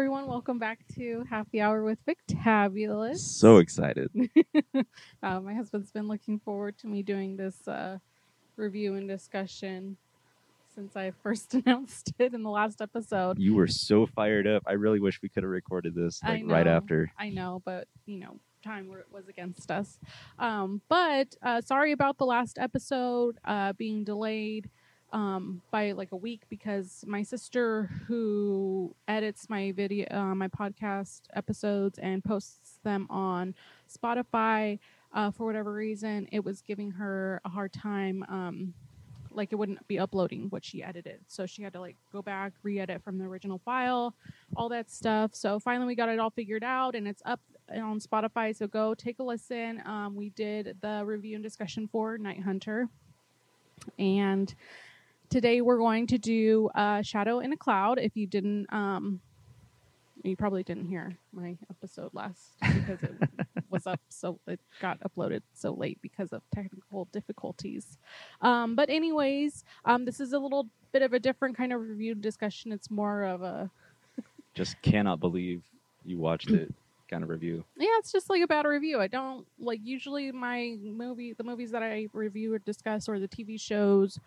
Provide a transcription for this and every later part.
everyone. Welcome back to Happy Hour with Victabulous. So excited. uh, my husband's been looking forward to me doing this uh, review and discussion since I first announced it in the last episode. You were so fired up. I really wish we could have recorded this like right after. I know, but you know, time was against us. Um, but uh, sorry about the last episode uh, being delayed um, by like a week because my sister, who edits my video, uh, my podcast episodes and posts them on Spotify, uh, for whatever reason, it was giving her a hard time. Um, like it wouldn't be uploading what she edited, so she had to like go back, re-edit from the original file, all that stuff. So finally, we got it all figured out, and it's up on Spotify. So go take a listen. Um, we did the review and discussion for Night Hunter, and today we're going to do uh, Shadow in a Cloud. If you didn't, um, you probably didn't hear my episode last because it was up so it got uploaded so late because of technical difficulties. Um, but anyways, um, this is a little bit of a different kind of review discussion. It's more of a Just cannot believe you watched it kind of review. yeah, it's just like a bad review. I don't like usually my movie, the movies that I review or discuss, or the TV shows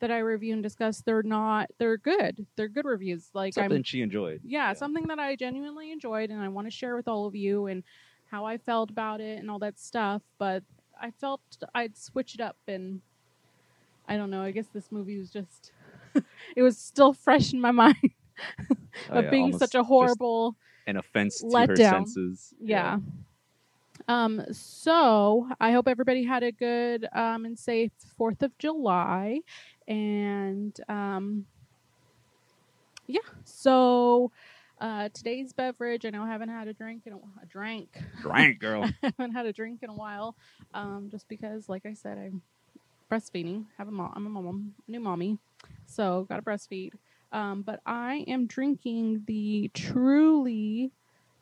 that I review and discuss. They're not. They're good. They're good reviews. Like Something I'm she enjoyed. yeah, something that I genuinely enjoyed and I want to share with all of you and how I felt about it and all that stuff. But I felt I'd switch it up and I don't know. I guess this movie was just it was still fresh in my mind Oh, of yeah, being such a horrible an offense to let her senses. yeah. Um, so I hope everybody had a good um, and safe Fourth of July, and um, yeah. So uh, today's beverage, I know I haven't had a drink in a, a drink. Drank, girl. I haven't had a drink in a while, um, just because, like I said, I'm breastfeeding. Have a mom. I'm a mom, new mommy, so got to breastfeed. Um, but I am drinking the Truly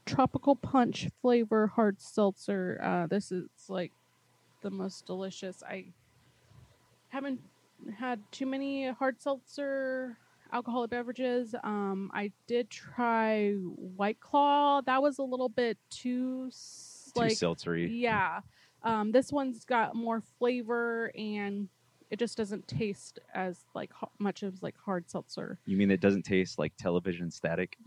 Tropical Punch flavor hard seltzer. Uh, this is like the most delicious. I haven't had too many hard seltzer alcoholic beverages. Um, I did try White Claw. That was a little bit too s- Too like seltzery. yeah. Um, this one's got more flavor and it just doesn't taste as like ho- much as like hard seltzer. You mean it doesn't taste like television static?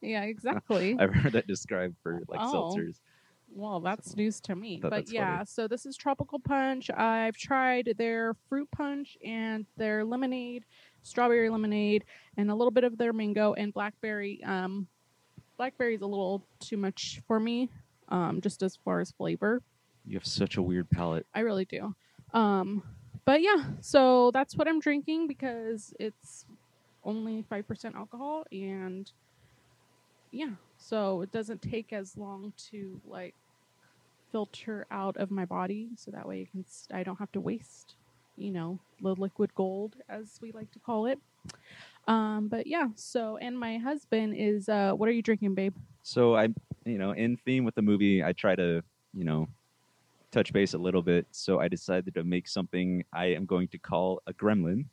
Yeah, exactly. I've heard that described for like Oh. seltzers. Well, that's news to me. Thought But yeah, funny. so this is tropical punch. I've tried their fruit punch and their lemonade, strawberry lemonade, and a little bit of their mango and blackberry. Um, blackberry's a little too much for me, um, just as far as flavor. You have such a weird palate. I really do. Um, but yeah, so that's what I'm drinking because it's only 5% alcohol and yeah, so it doesn't take as long to like filter out of my body so that way can I don't have to waste, you know, the liquid gold as we like to call it. Um, but yeah, so and my husband is uh what are you drinking, babe? So I, you know, in theme with the movie, I try to, you know, touch base a little bit. So I decided to make something I am going to call a gremlin.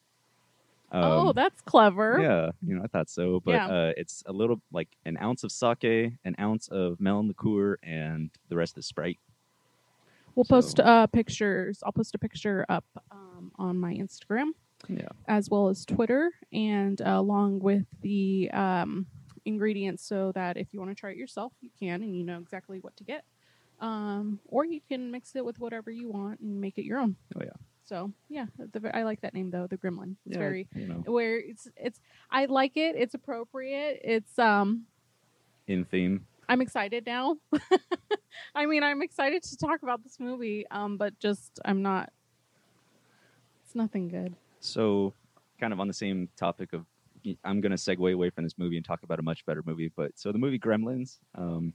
Oh, Um, that's clever. Yeah, you know, I thought so. But Yeah. uh, it's a little like an ounce of sake, an ounce of melon liqueur, and the rest is Sprite. We'll post uh, pictures. I'll post a picture up um, on my Instagram Yeah. as well as Twitter, and uh, along with the um, ingredients, so that if you want to try it yourself, you can, and you know exactly what to get. Um, or you can mix it with whatever you want and make it your own. Oh, yeah. So yeah, the, I like that name though, the Gremlin. It's yeah, very you know, where it's it's. I like it. It's appropriate. It's um. in theme. I'm excited now. I mean, I'm excited to talk about this movie, um, but just I'm not. It's nothing good. So, kind of on the same topic of, I'm going to segue away from this movie and talk about a much better movie. But so the movie Gremlins, um,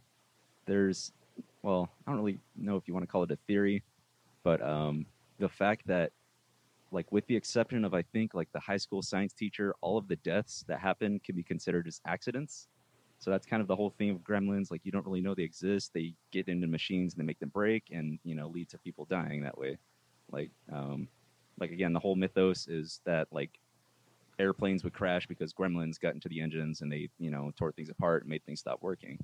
there's, well, I don't really know if you want to call it a theory, but um, the fact that, like, with the exception of I think like the high school science teacher, all of the deaths that happen can be considered as accidents. So that's kind of the whole theme of Gremlins. Like, you don't really know they exist. They get into machines and they make them break, and you know, lead to people dying that way. Like, um, like again the whole mythos is that like airplanes would crash because gremlins got into the engines and they you know tore things apart and made things stop working.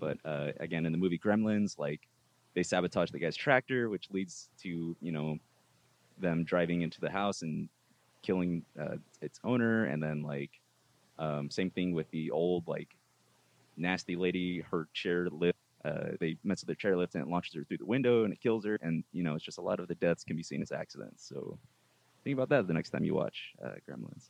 But uh, again, in the movie Gremlins, like they sabotage the guy's tractor, which leads to you know them driving into the house and killing uh, its owner, and then like um, same thing with the old like nasty lady. Her chair lift. Uh, they mess with their chairlift and it launches her through the window and it kills her. And you know, it's just a lot of the deaths can be seen as accidents. So think about that the next time you watch uh, Gremlins.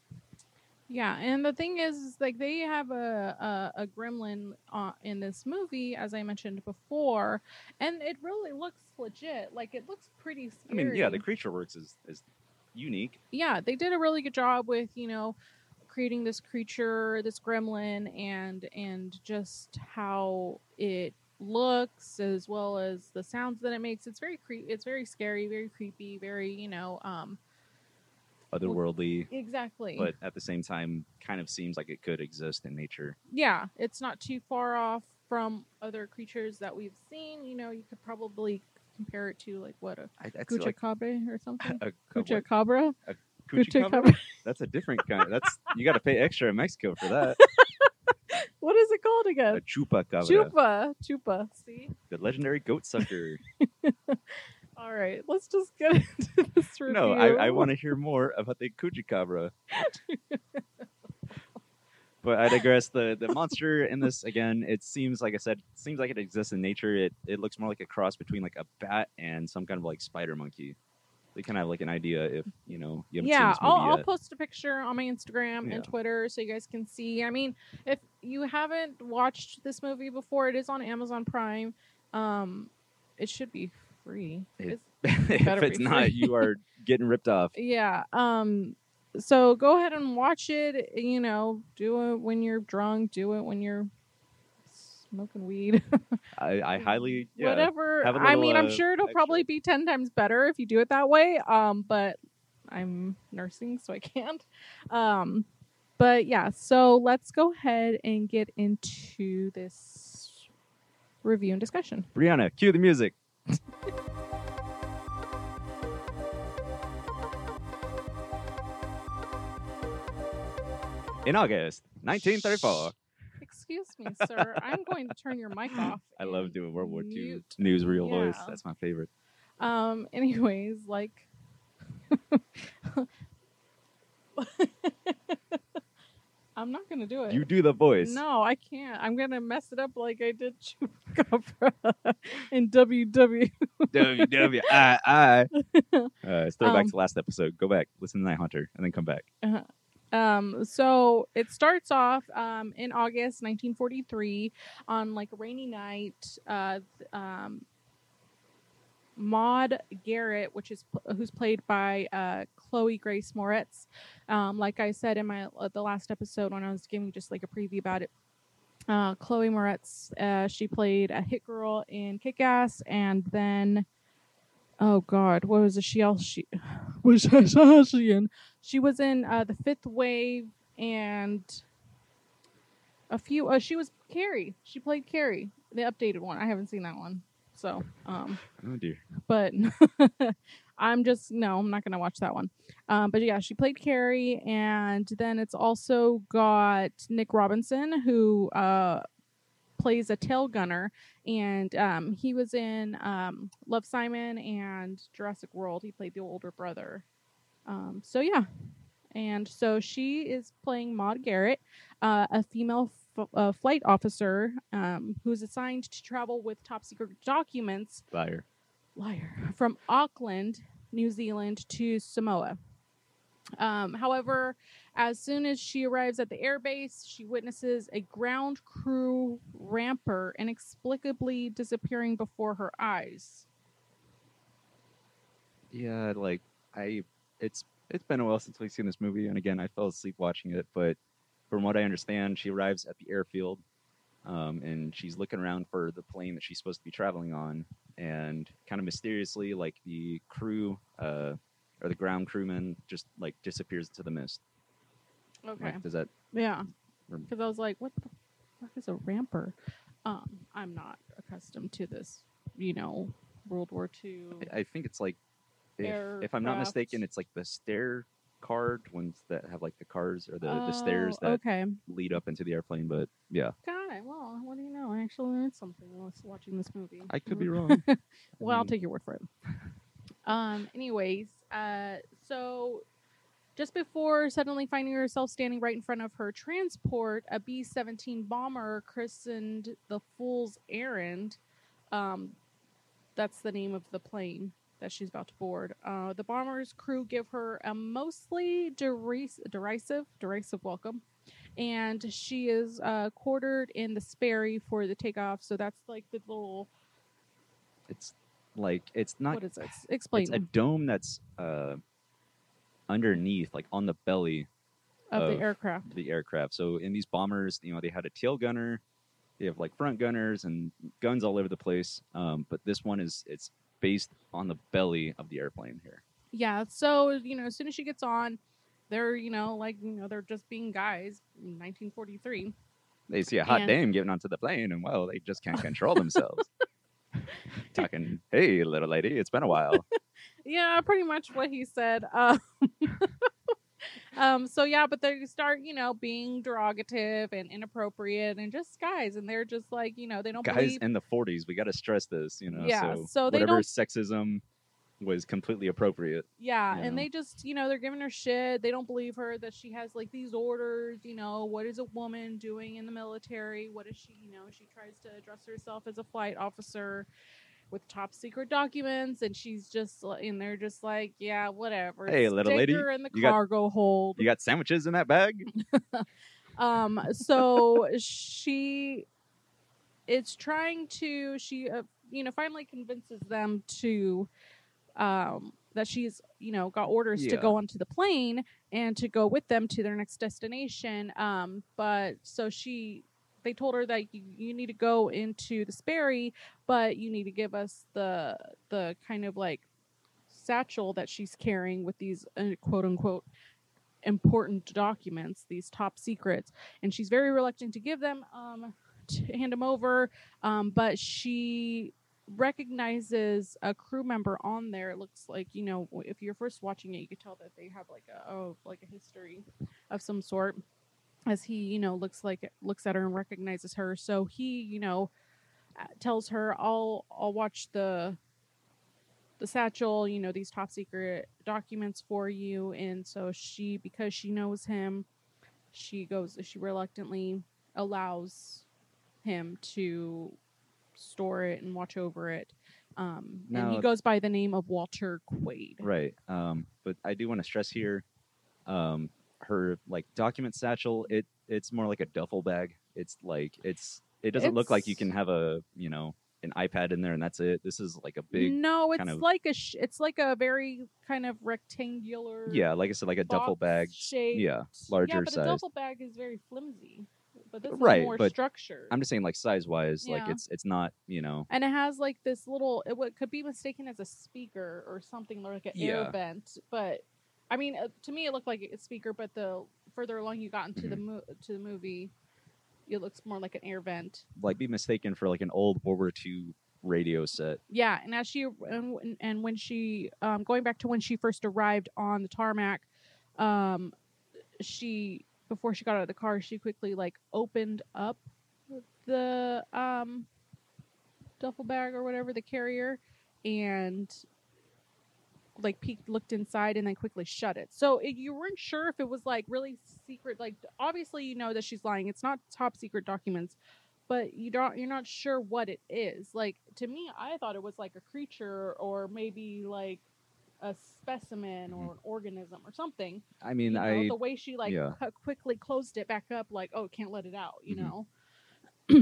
Yeah, and the thing is, is like they have a a, a gremlin uh, in this movie, as I mentioned before, and it really looks legit. Like it looks pretty I mean, yeah, the creature works is is unique. yeah, they did a really good job with you know creating this creature, this gremlin, and and just how it looks as well as the sounds that it makes. It's very cre- It's very scary, very creepy, very you know um otherworldly, exactly. but at the same time, kind of seems like it could exist in nature. yeah, it's not too far off from other creatures that we've seen. You know, you could probably compare it to like what a I, I'd like or something. a, a Cucha what? cabra. Cuchicabra? Cuchacabra. That's a different kind. That's you got to pay extra in Mexico for that. What is it called again? A chupacabra, Chupa. Chupa. See. the legendary goat sucker. All right, let's just get into this review. no, I, I want to hear more about the Cuchicabra. but I digress. The the monster in this again, it seems like I said, seems like it exists in nature. It it looks more like a cross between like a bat and some kind of like spider monkey. They kind of have like an idea if you know you haven't Yeah, seen this movie I'll, I'll post a picture on my Instagram Yeah. and Twitter so you guys can see. I mean, if you haven't watched this movie before, it is on Amazon Prime. Um, it should be free. It- It's- if it's not, you are getting ripped off. yeah. Um, so go ahead and watch it. You know, do it when you're drunk. Do it when you're smoking weed. I, I highly yeah. Whatever. have a I mean, little, I'm uh, sure it'll extra. probably be ten times better if you do it that way. Um, but I'm nursing, so I can't. Um, but yeah. So let's go ahead and get into this review and discussion. Brianna, cue the music. In August 1934. Excuse me, sir. I'm going to turn your mic off. I love doing World War II mute. newsreel voice. That's my favorite. Um. Anyways, like. I'm not gonna do it. You do the voice. No, I can't. I'm gonna mess it up like I did Chupacabra in WW. WWII. Uh, it's throwback Um, to last episode. Go back, listen to Night Hunter, and then come back. Um, so it starts off um, in August 1943 on like a rainy night. Uh, um, Maud Garrett, which is who's played by uh, Chloe Grace Moretz. Um, like I said in my uh, the last episode when I was giving just like a preview about it, uh, Chloe Moretz, uh, she played a hit girl in Kick Ass, and then oh god, what was it? She else she was she in? She was in uh, the Fifth Wave and a few. Uh, she was Carrie. She played Carrie, the updated one. I haven't seen that one, so um, Oh dear. but I'm just no, I'm not gonna watch that one. Um, but yeah, she played Carrie, and then it's also got Nick Robinson who uh, plays a tail gunner, and um, he was in um, Love Simon and Jurassic World. He played the older brother. Um, so yeah, and so she is playing Maud Garrett, uh, a female f- uh, flight officer um, who's assigned to travel with top secret documents Liar. liar from Auckland, New Zealand to Samoa. Um, however, as soon as she arrives at the airbase, she witnesses a ground crew ramper inexplicably disappearing before her eyes. Yeah, like I, it's it's been a while since we've seen this movie, and again, I fell asleep watching it. But from what I understand, she arrives at the airfield, um, and she's looking around for the plane that she's supposed to be traveling on, and kind of mysteriously, like the crew, uh, or the ground crewman, just like disappears into the mist. Okay. Like, does that? Yeah. Because I was like, what the fuck is a ramper? Um, I'm not accustomed to this, you know, World War II. I- I think it's like, if, if I'm not mistaken, it's like the stair card ones that have like the cars or the, the stairs Oh, that Okay. lead up into the airplane. But yeah, Got it. Well, what do you know? I actually learned something while watching this movie. I could be wrong. I well, I'll take your word for it. Um. Anyways, uh, so just before suddenly finding herself standing right in front of her transport, a B seventeen bomber christened the Fool's Errand. Um, that's the name of the plane that she's about to board. Uh, the bomber's crew give her a mostly deris- derisive, derisive welcome, and she is uh, quartered in the Sperry for the takeoff. So that's like the little It's like it's not. what is it? Explain It's a dome that's uh, underneath, like on the belly of the aircraft. the aircraft. So in these bombers, you know, they had a tail gunner, they have like front gunners and guns all over the place. Um, but this one is it's based on the belly of the airplane here. Yeah. So you know, as soon as she gets on, they're you know like you know they're just being guys. in 1943. They see a hot And- dame getting onto the plane, and well, they just can't control themselves. Talking, hey, little lady, it's been a while. Yeah, pretty much what he said. Uh, um. So yeah, but they start you know being derogative and inappropriate and just guys, and they're just like you know they don't Guys believe. in the 40s, we got to stress this, you know. Yeah, so, so they whatever don't- sexism was completely appropriate. Yeah, and know. they just, you know, they're giving her shit. They don't believe her that she has like these orders, you know, what is a woman doing in the military? What is she, you know, she tries to address herself as a flight officer with top secret documents and she's just and they're just like, yeah, whatever. Hey, little lady, her in the you got- cargo hold. You got sandwiches in that bag? Um, so she is trying to she uh, you know finally convinces them to um that she's you know got orders to Yeah. go onto the plane and to go with them to their next destination um but so she they told her that you, you need to go into the Sperry but you need to give us the the kind of like satchel that she's carrying with these uh, quote unquote important documents these top secrets. And she's very reluctant to give them um to hand them over um but she recognizes a crew member on there. It looks like you know if you're first watching it you could tell that they have like a oh like a history of some sort as he you know looks like looks at her and recognizes her. So he you know uh, tells her i'll i'll watch the the satchel you know these top secret documents for you. And so she because she knows him she goes she reluctantly allows him to store it and watch over it. Um and he goes by the name of walter quaid. Right. Um, but I do want to stress here, um, her like document satchel. It it's more like a duffel bag. It's like it's it doesn't look like you can have a you know an iPad in there and that's it. This is like a big no it's kind of- like a sh- it's like a very kind of rectangular yeah, like I said, like a duffel bag. shaped- Yeah, larger yeah, but size. a duffel bag is very flimsy but this Right, is more but structured I'm just saying, like size wise, like it's it's not you know and it has like this little it what could be mistaken as a speaker or something like an air vent but i mean uh, to me it looked like a speaker but the further along you got into the Mm-hmm. mo- to the movie it looks more like an air vent like be mistaken for like an old World War II radio set. yeah and as she and, and when she um going back to when she first arrived on the tarmac um she before she got out of the car she quickly like opened up the um duffel bag or whatever the carrier and like peeked looked inside and then quickly shut it so it, you weren't sure if it was like really secret like obviously you know that she's lying it's not top secret documents but you don't you're not sure what it is like to me i thought it was like a creature or maybe like a specimen or an organism or something I mean, you know, I the way she like yeah. quickly closed it back up like oh can't let it out you Mhm. know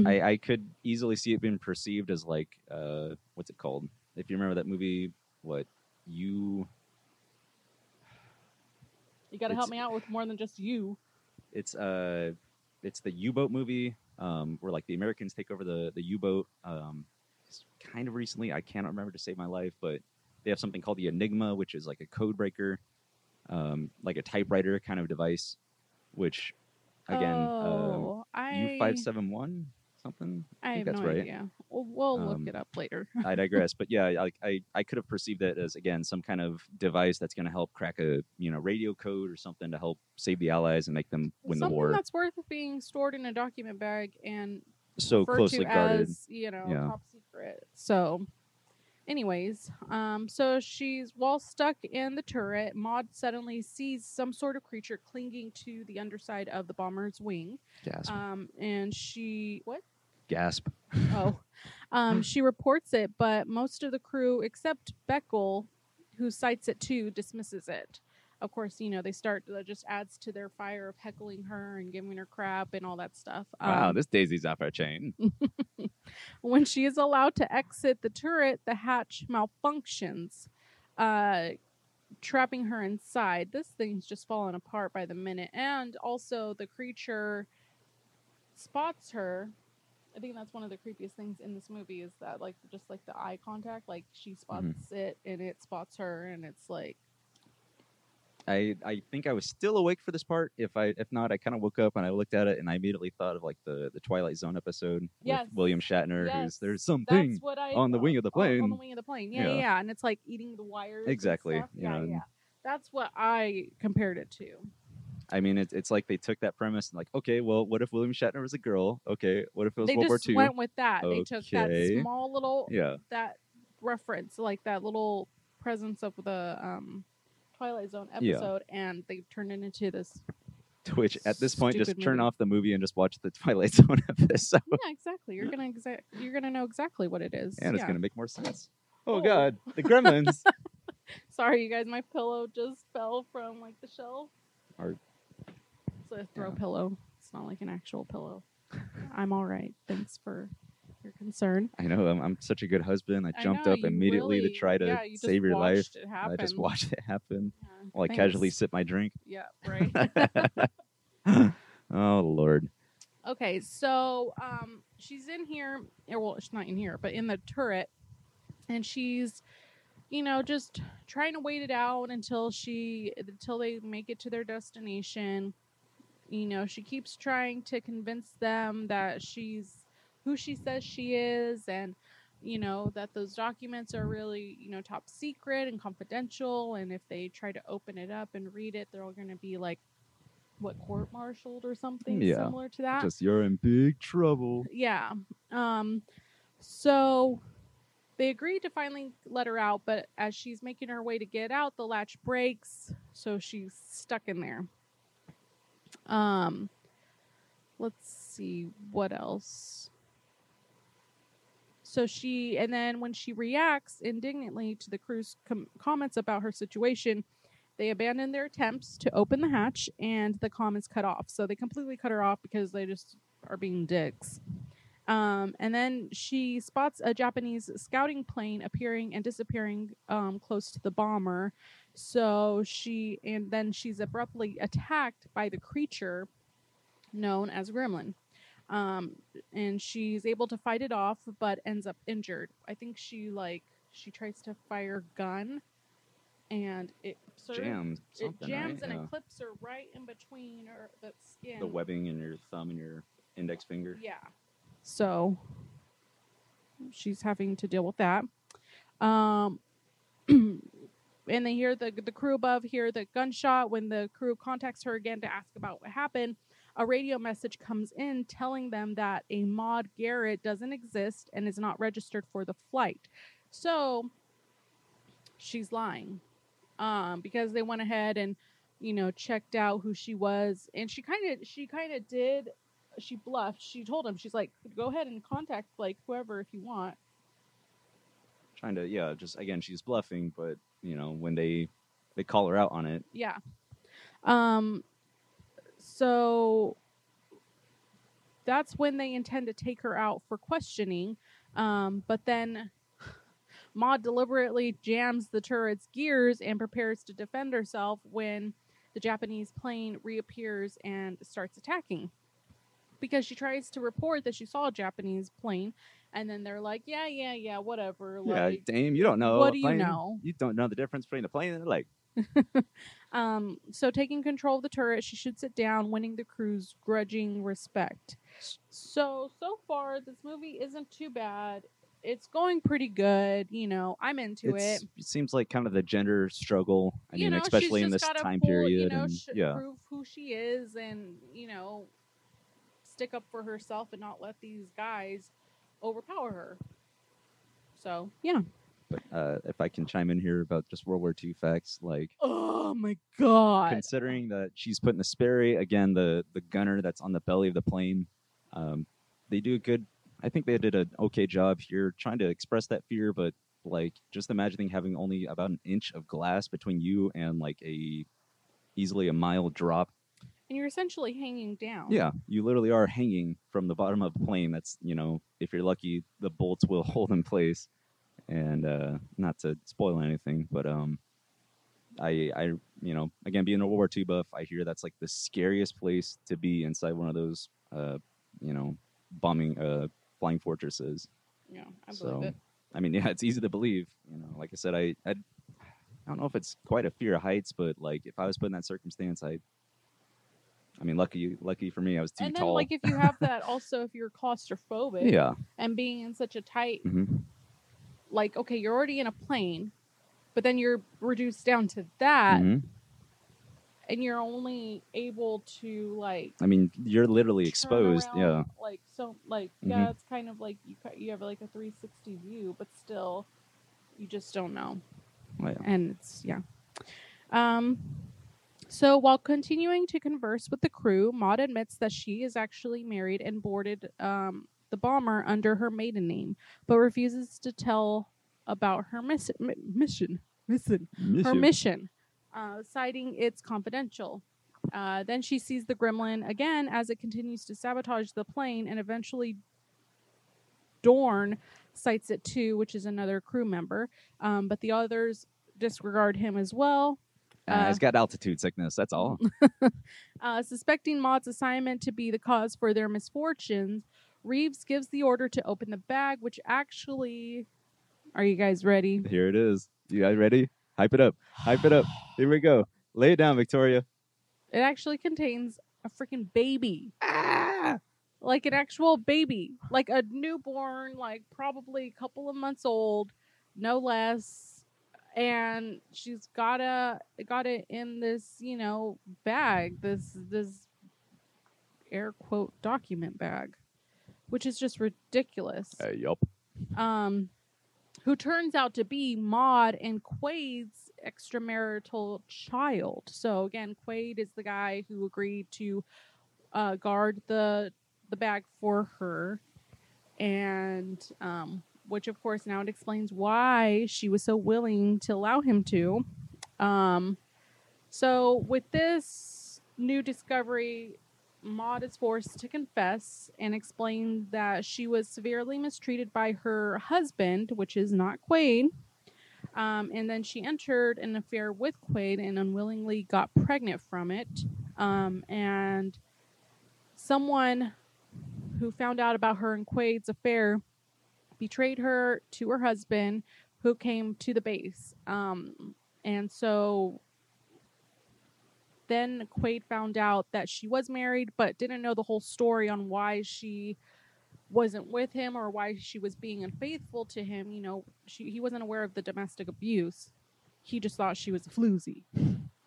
I, I could easily see it being perceived as like uh what's it called? If you remember that movie, what you you got to help me out with more than just you. It's uh it's the U-boat movie um where like the Americans take over the the U-boat um kind of recently. I cannot remember to save my life but they have something called the Enigma which is like a code breaker um like a typewriter kind of device which again uh, oh, I U571 something. I, think have that's no right. idea. We'll, we'll look Um, it up later. I digress, but yeah, like I, I could have perceived that as again some kind of device that's going to help crack a you know radio code or something to help save the Allies and make them win Something the war. that's worth being stored in a document bag and So closely to guarded. as you know Yeah. top secret. So, anyways, um, so she's while stuck in the turret, Maud suddenly sees some sort of creature clinging to the underside of the bomber's wing. Yes. Um, and she what? Gasp! Oh, um, she reports it, but most of the crew, except Beckel, who sights it too, dismisses it. Of course, you know they start that just adds to their fire of heckling her and giving her crap and all that stuff. wow, Um, this Daisy's off our chain. when she is allowed to exit the turret, the hatch malfunctions, uh, trapping her inside. This thing's just falling apart by the minute, and also the creature spots her. I think that's one of the creepiest things in this movie is that like just like the eye contact, like she spots mm-hmm. it and it spots her, and it's like I, I think I was still awake for this part. If I if not, I kind of woke up and I looked at it and I immediately thought of like the the Twilight Zone episode Yes. with William Shatner, Yes. who's there's something I on the wing of the plane. On, the wing of the plane, yeah, yeah, Yeah. yeah, and it's like eating the wires. Exactly, Yeah, know, yeah. That's what I compared it to. I mean, it's it's like they took that premise and like, okay, well, what if William Shatner was a girl? Okay, what if it was they World War just II? went with that. They took that small little yeah, that reference, like that little presence of the um, Twilight Zone Yeah. episode, and they turned it into this. which at this point, just turn movie. off the movie and just watch the Twilight Zone episode, Yeah, exactly. You're gonna exa- you're gonna know exactly what it is. and it's gonna make more sense. Oh, Oh. God, the Gremlins. Sorry, you guys. My pillow just fell from like the shelf. Or- It's a throw Yeah. pillow. It's not like an actual pillow. I'm all right. Thanks for your concern. I know I'm, I'm such a good husband. I I jumped know, up immediately really- to try to yeah, you save your life. I just watched it happen Yeah, while I casually sip my drink. Yeah, right. oh Lord. Okay, so um, she's in here. Or, well, she's not in here, but in the turret, and she's, you know, just trying to wait it out until she until they make it to their destination. You know, she keeps trying to convince them that she's who she says she is, and you know that those documents are really you know top secret and confidential, and if they try to open it up and read it, they're all going to be like what court-martialed or something Yeah, similar to that. Just you're in big trouble. Yeah. Um so they agreed to finally let her out, but as she's making her way to get out, the latch breaks, so she's stuck in there. Um let's see what else. So she and then when she reacts indignantly to the crew's com- comments about her situation, they abandon their attempts to open the hatch and the comm is cut off. So they completely cut her off because they just are being dicks. Um, and then she spots a Japanese scouting plane appearing and disappearing um, close to the bomber. So she, and then she's abruptly attacked by the creature known as Gremlin. Um, and she's able to fight it off, but ends up injured. I think she like she tries to fire gun, and it sort of- Jams. it jams right? and Yeah. it clips her right in between her the skin. The webbing in your thumb and your index finger. Yeah. So she's having to deal with that. Um and they hear the the crew above hear the gunshot when the crew contacts her again to ask about what happened. A radio message comes in telling them that a Maud Garrett doesn't exist and is not registered for the flight. So she's lying. Um because they went ahead and you know checked out who she was and she kind of she kind of did she bluffed. She told him, she's like, go ahead and contact like whoever if you want. Trying to, yeah, just again, she's bluffing, but you know, when they they call her out on it, Yeah. Um. So that's when they intend to take her out for questioning. Um. But then Maud deliberately jams the turret's gears and prepares to defend herself when the Japanese plane reappears and starts attacking. Because she tries to report that she saw a Japanese plane, and then they're like, "Yeah, yeah, yeah, whatever." yeah, Like, Dame, you don't know. what do you know? You don't know the difference between a plane and a lake. Um, so taking control of the turret, she should sit down, winning the crew's grudging respect. So so far, this movie isn't too bad. It's going pretty good. You know, I'm into It's, it. it seems like kind of the gender struggle. I you mean, know, especially in this time pull, period. You know, and sh- yeah, prove who she is, and you know, stick up for herself and not let these guys overpower her. So yeah. but uh, if I can chime in here about just World War II facts, like Oh my god. considering that she's put in the Sperry again, the the gunner that's on the belly of the plane, um, they do a good. I think they did an okay job here trying to express that fear, but like just imagining having only about an inch of glass between you and like a easily a mile drop. And you're essentially hanging down. Yeah, you literally are hanging from the bottom of the plane. That's you know, if you're lucky, the bolts will hold in place. And uh, not to spoil anything, but um, I I you know again being a World War II buff, I hear that's like the scariest place to be inside one of those uh you know bombing uh flying fortresses. Yeah, I believe So, it. I mean, yeah, it's easy to believe. You know, like I said, I I, I don't know if it's quite a fear of heights, but like if I was put in that circumstance, I. I mean, lucky, lucky for me, I was too And then, tall. like, if you have that also, if you're claustrophobic yeah, and being in such a tight, hmm like, okay, you're already in a plane, but then you're reduced down to that, hmm and you're only able to like I mean, you're literally exposed. around, Yeah, like so, like Mhm. yeah, it's kind of like you you have like a 360 view, but still, you just don't know. Oh, yeah. and it's yeah. Um, so while continuing to converse with the crew, Maud admits that she is actually married and boarded um, the bomber under her maiden name, but refuses to tell about her miss- mi- mission. Mission. Her mission, uh, citing it's confidential. Uh, then she sees the gremlin again as it continues to sabotage the plane, and eventually Dorn sights it too, which is another crew member. Um, but the others disregard him as well. Uh, he's got altitude sickness. That's all. Uh, suspecting Maud's assignment to be the cause for their misfortunes, Reeves gives the order to open the bag, which actually. Are you guys ready? Here it is. You guys ready? Hype it up. Hype it up. Here we go. Lay it down, Victoria. It actually contains a freaking baby. Ah! Like an actual baby. Like a newborn, like probably a couple of months old, no less. And she's got a got it in this, you know, bag, this this air quote document bag. Which is just ridiculous. Uh, yup. um, who turns out to be Maud and Quaid's extramarital child. So again, Quaid is the guy who agreed to uh, guard the the bag for her, and um, which of course now it explains why she was so willing to allow him to. Um, so with this new discovery, Maud is forced to confess and explain that she was severely mistreated by her husband, which is not Quaid. Um, and then she entered an affair with Quaid and unwillingly got pregnant from it. Um, and someone who found out about her and Quaid's affair betrayed her to her husband, who came to the base. Um, and so then Quaid found out that she was married, but didn't know the whole story on why she wasn't with him or why she was being unfaithful to him. You know, she, he wasn't aware of the domestic abuse. He just thought she was a floozy.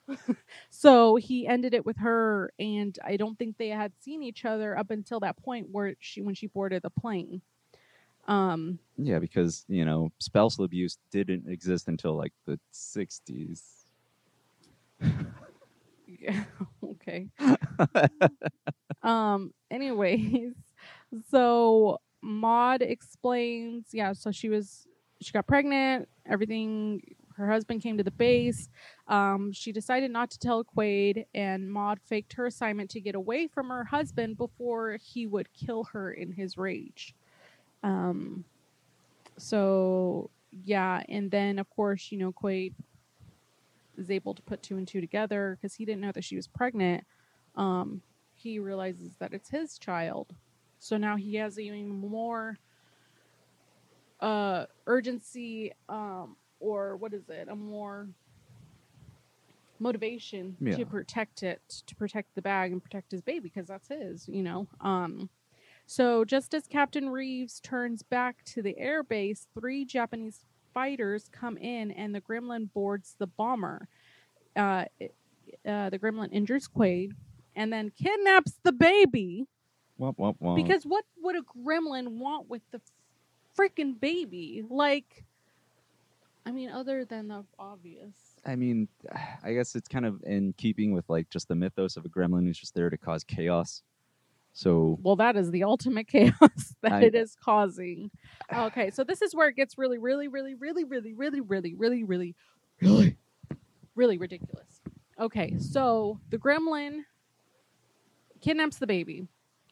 so he ended it with her, and I don't think they had seen each other up until that point where she when she boarded the plane. Um, Yeah, because you know spousal abuse didn't exist until like the '60s. Yeah. okay. um. Anyways, so Maud explains. Yeah. So she was. She got pregnant. Everything. Her husband came to the base. Um, she decided not to tell Quaid, and Maud faked her assignment to get away from her husband before he would kill her in his rage. Um. So yeah, and then of course you know Quaid is able to put two and two together because he didn't know that she was pregnant. Um, he realizes that it's his child, so now he has even more uh, urgency, um, or what is it? A more motivation Yeah. to protect it, to protect the bag and protect his baby because that's his, you know. Um, So, just as Captain Reeves turns back to the airbase, three Japanese fighters come in and the gremlin boards the bomber. Uh, uh, the gremlin injures Quaid and then kidnaps the baby. Womp, womp, womp. Because what would a gremlin want with the freaking baby? Like, I mean, other than the obvious. I mean, I guess it's kind of in keeping with like just the mythos of a gremlin who's just there to cause chaos. So Well, that is the ultimate chaos that I- it is causing. Okay, so this is where it gets really, really, really, really, really, really, really, really, really, really, really ridiculous. Okay, so the gremlin kidnaps the baby.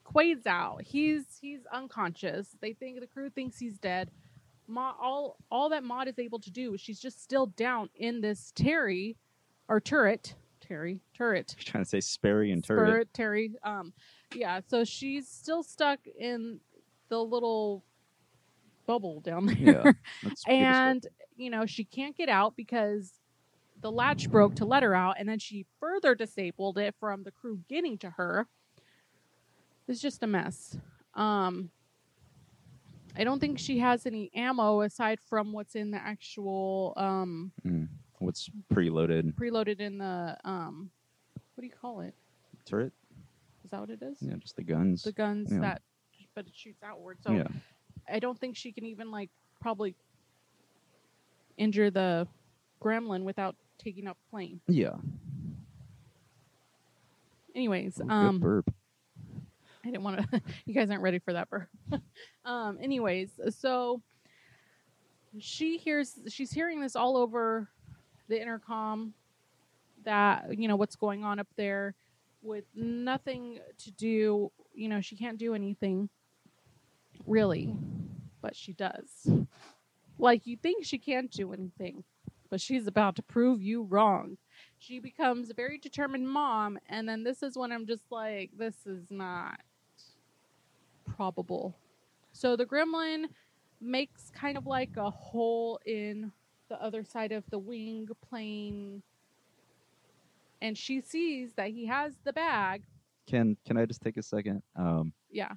Quaid's out. He's he's unconscious. They think the crew thinks he's dead. Ma, all all that Maud is able to do is she's just still down in this Terry or turret. Terry turret. you're trying to say Sperry and Turret. Spirit, Terry. Um, yeah, so she's still stuck in the little bubble down there. Yeah, Let's keep it and, you know, she can't get out because the latch broke to let her out, and then she further disabled it from the crew getting to her. It's just a mess. Um, I don't think she has any ammo aside from what's in the actual um. Mm. What's preloaded preloaded in the um, what do you call it? turret? Is that what it is? Yeah, just the guns. the guns Yeah. that but it shoots outward so yeah, i don't think she can even like probably injure the gremlin without taking up plane yeah. anyways Oh, um burp. i didn't want to you guys aren't ready for that burp um anyways so she hears she's hearing this all over the intercom that you know what's going on up there with nothing to do you know she can't do anything really but she does. Like you think she can't do anything but she's about to prove you wrong. She becomes a very determined mom and then this is when i'm just like this is not probable. So the gremlin makes kind of like a hole in the other side of the wing plane and she sees that he has the bag Can can I just take a second? Um, yeah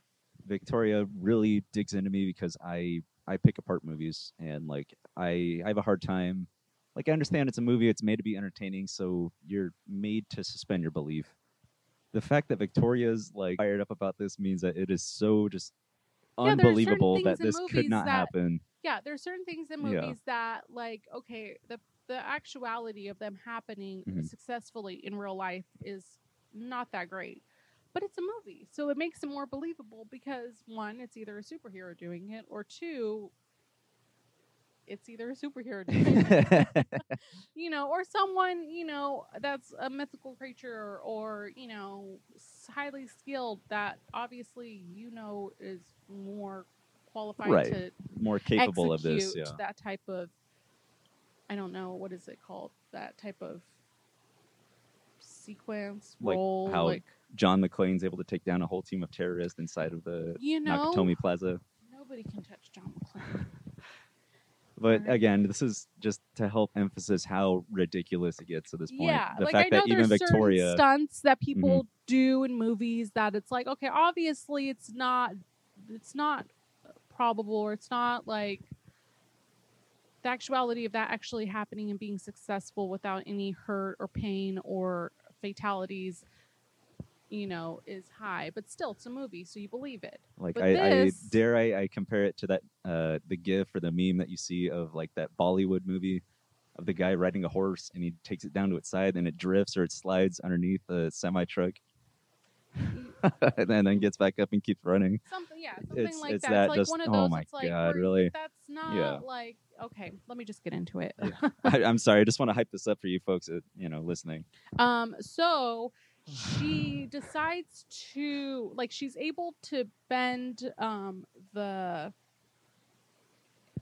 Victoria really digs into me because I I pick apart movies and like I I have a hard time. Like I understand it's a movie, it's made to be entertaining, so you're made to suspend your belief. The fact that Victoria's like fired up about this means that it is so just Yeah, there are unbelievable that this could not that- happen. yeah there's certain things in Yeah. movies that like okay the the actuality of them happening Mhm. successfully in real life is not that great but it's a movie so it makes it more believable because one it's either a superhero doing it or two it's either a superhero doing it you know, or someone, you know, that's a mythical creature or, you know, highly skilled that obviously you know is more qualified Right. to More capable of this, yeah. that type of I don't know, what is it called? That type of sequence, Like role, how like John McClane's able to take down a whole team of terrorists inside of the you know Nakatomi Plaza. nobody can touch John McClane. But Alright. again, this is just to help emphasize how ridiculous it gets at this point. Yeah, the like fact I know that even Victoria, Mm-hmm. stunts that people do in movies that it's like, okay, obviously it's not, it's not probable or it's not like the actuality of that actually happening and being successful without any hurt or pain or fatalities, you know, is high. But still, it's a movie, so you believe it. like I, this- I dare I, I compare it to that uh the gif or the meme that you see of like that Bollywood movie of the guy riding a horse and he takes it down to its side and it drifts or it slides underneath a semi truck and then gets back up and keeps running. Something, yeah, something It's- like it's that. that It's like just- one of oh my it's like God, really? That's not Yeah. like okay. Let me just get into it. I, I'm sorry, I just want to hype this up for you folks that you know listening. Um, so she decides to like she's able to bend um the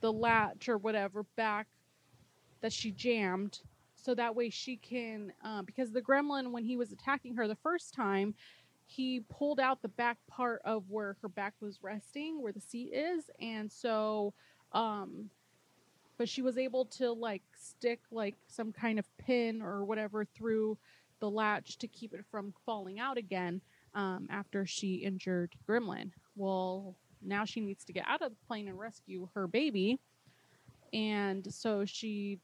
the latch or whatever back that she jammed so that way she can um, because the gremlin when he was attacking her the first time he pulled out the back part of where her back was resting where the seat is and so um but she was able to like stick like some kind of pin or whatever through the latch to keep it from falling out again um, after she injured Gremlin. Well, now she needs to get out of the plane and rescue her baby. And so she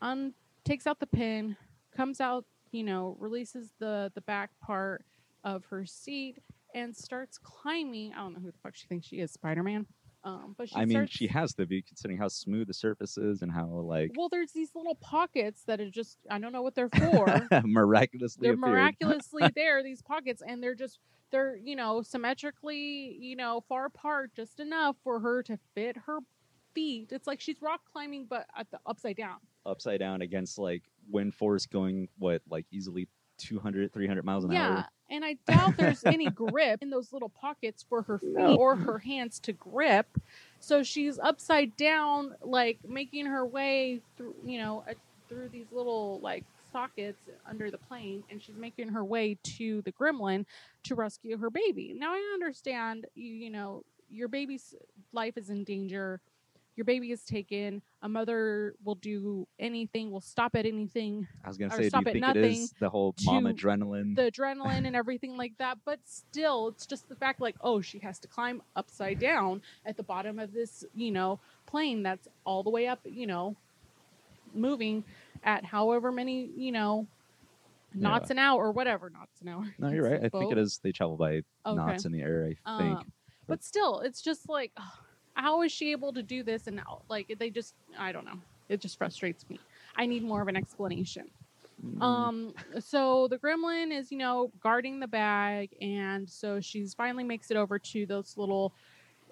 un- takes out the pin, comes out, you know, releases the the back part of her seat and starts climbing. I don't know who the fuck she thinks she is, Spider Man. Um, but she I mean, starts, she has the view considering how smooth the surface is and how like Well, there's these little pockets that are just I don't know what they're for. miraculously they're appeared. miraculously there, these pockets, and they're just they're you know symmetrically you know far apart just enough for her to fit her feet. It's like she's rock climbing, but at the upside down. upside down against like wind force going what like easily 200 300 miles an hour. yeah, hour and I doubt there's any grip in those little pockets for her feet No. or her hands to grip. So she's upside down, like making her way through, you know, uh, through these little like sockets under the plane, and she's making her way to the gremlin to rescue her baby. Now I understand, you, you know, your baby's life is in danger. Your baby is taken. A mother will do anything, will stop at anything i was gonna or say do stop you at think it nothing the whole mom adrenaline the adrenaline and everything like that. But still, it's just the fact like, oh, she has to climb upside down at the bottom of this, you know, plane that's all the way up, you know, moving at however many, you know, knots an hour or whatever knots an hour. no you're right i think it is. they travel by Okay. knots in the air i think Um, but still, it's just like, ugh, how is she able to do this? And like, they just, I don't know. It just frustrates me. I need more of an explanation. Mm, Um, so the gremlin is, you know, guarding the bag, and so she's finally makes it over to this little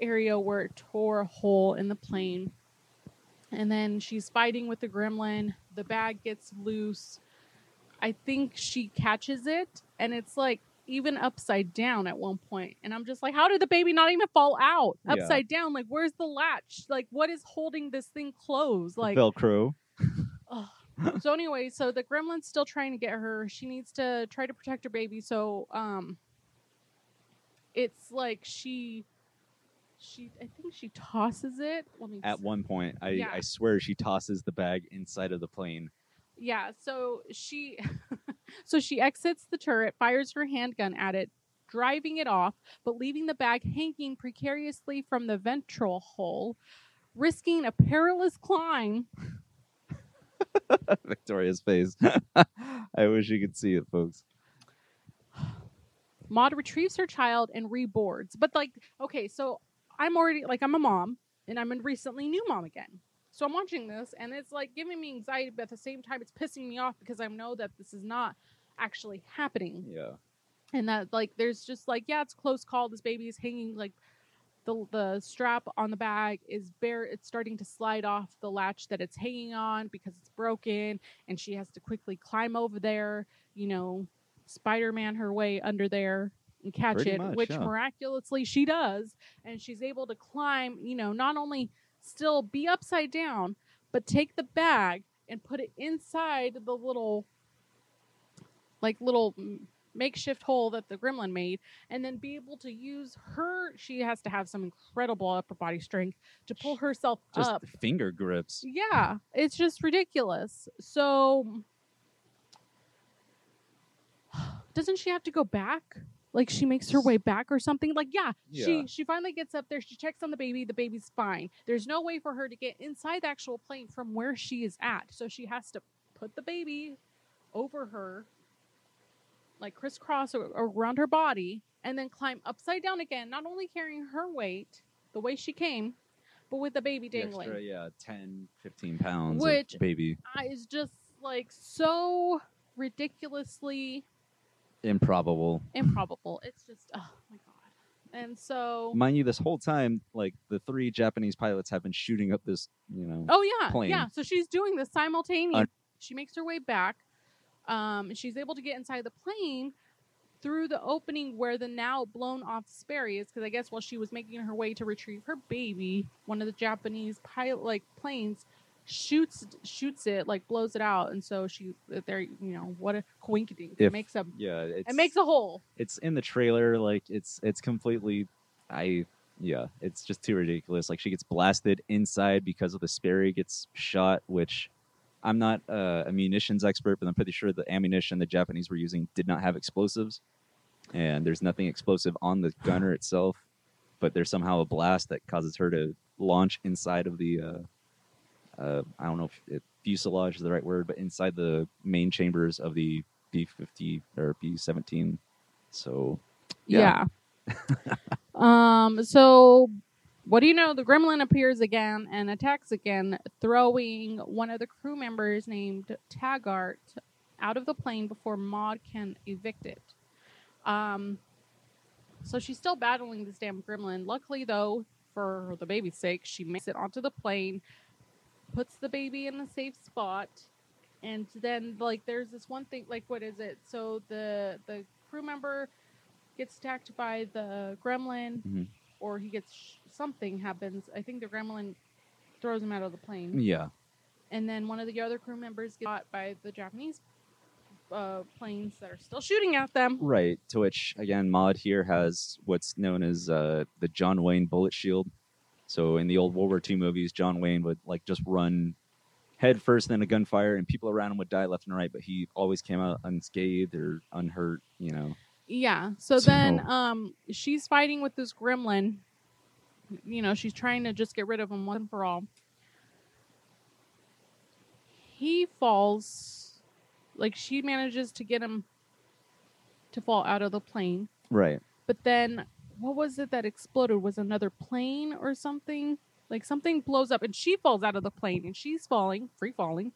area where it tore a hole in the plane. And then she's fighting with the gremlin. The bag gets loose. I think she catches it, and it's like even upside down at one point. And I'm just like, how did the baby not even fall out Yeah. upside down? Like, where's the latch? Like, what is holding this thing closed? Like, velcro so anyway, so the gremlin's still trying to get her. She needs to try to protect her baby. So um it's like she she I think she tosses it. Let me at one point i Yeah. i swear she tosses the bag inside of the plane Yeah, so she so she exits the turret, fires her handgun at it, driving it off, but leaving the bag hanging precariously from the ventral hole, risking a perilous climb victoria's face i wish you could see it folks Maud retrieves her child and reboards. But like, okay, so I'm already like I'm a mom and I'm a recently new mom again. So I'm watching this and it's like giving me anxiety, but at the same time it's pissing me off because I know that this is not actually happening. yeah And that like there's just like, yeah, it's close call. This baby is hanging like the the strap on the bag is bare it's starting to slide off the latch that it's hanging on because it's broken and she has to quickly climb over there, you know, Spider-Man her way under there and catch Pretty it, much, which yeah. miraculously she does, and she's able to climb, you know, not only still be upside down, but take the bag and put it inside the little like little makeshift hole that the gremlin made and then be able to use her she has to have some incredible upper body strength to pull herself just up finger grips yeah, it's just ridiculous. So doesn't she have to go back? Like she makes her way back or something? Like yeah, Yeah. she she finally gets up there, she checks on the baby, the baby's fine. There's no way for her to get inside the actual plane from where she is at. So she has to put the baby over her like crisscross around her body and then climb upside down again, not only carrying her weight the way she came, but with the baby The dangling. extra, yeah 10 15 pounds Which- baby I- is just like so ridiculously improbable improbable. It's just oh my god. And so mind you this whole time like the three japanese pilots have been shooting up this you know oh yeah, plane. yeah. So she's doing this simultaneously. Un- she makes her way back. Um, she's able to get inside the plane through the opening where the now blown off Sperry is because I guess while she was making her way to retrieve her baby, one of the Japanese pilot like planes shoots shoots it like blows it out, and so she there you know what a coinkydink it makes a yeah it's it makes a hole. it's in the trailer like it's it's completely i yeah it's just too ridiculous like she gets blasted inside because of the sperry gets shot which i'm not uh, a munitions expert but i'm pretty sure the ammunition the japanese were using did not have explosives and there's nothing explosive on the gunner itself but there's somehow a blast that causes her to launch inside of the. Uh, uh, I don't know if fuselage is the right word, but inside the main chambers of the B-50 or B-17. So Yeah. Yeah. um. So, what do you know? The gremlin appears again and attacks again, throwing one of the crew members named Taggart out of the plane before Maud can evict it. Um. So she's still battling this damn gremlin. Luckily, though, for the baby's sake, she makes it onto the plane, puts the baby in a safe spot, and then like there's this one thing like what is it? So the the crew member gets attacked by the gremlin, Mhm. or he gets sh- something happens. I think the gremlin throws him out of the plane, yeah, and then one of the other crew members gets shot by the Japanese uh, planes that are still shooting at them. right. To which again, Maud here has what's known as uh, the John Wayne bullet shield. So in the old World War II movies, John Wayne would like just run head first, then a gunfire, and people around him would die left and right. But he always came out unscathed or unhurt. You know. Yeah. So, then um she's fighting with this gremlin. You know, she's trying to just get rid of him once and for all. He falls like she manages to get him to fall out of the plane. Right. But then what was it that exploded? Was another plane or something? Like something blows up and she falls out of the plane and she's falling, free falling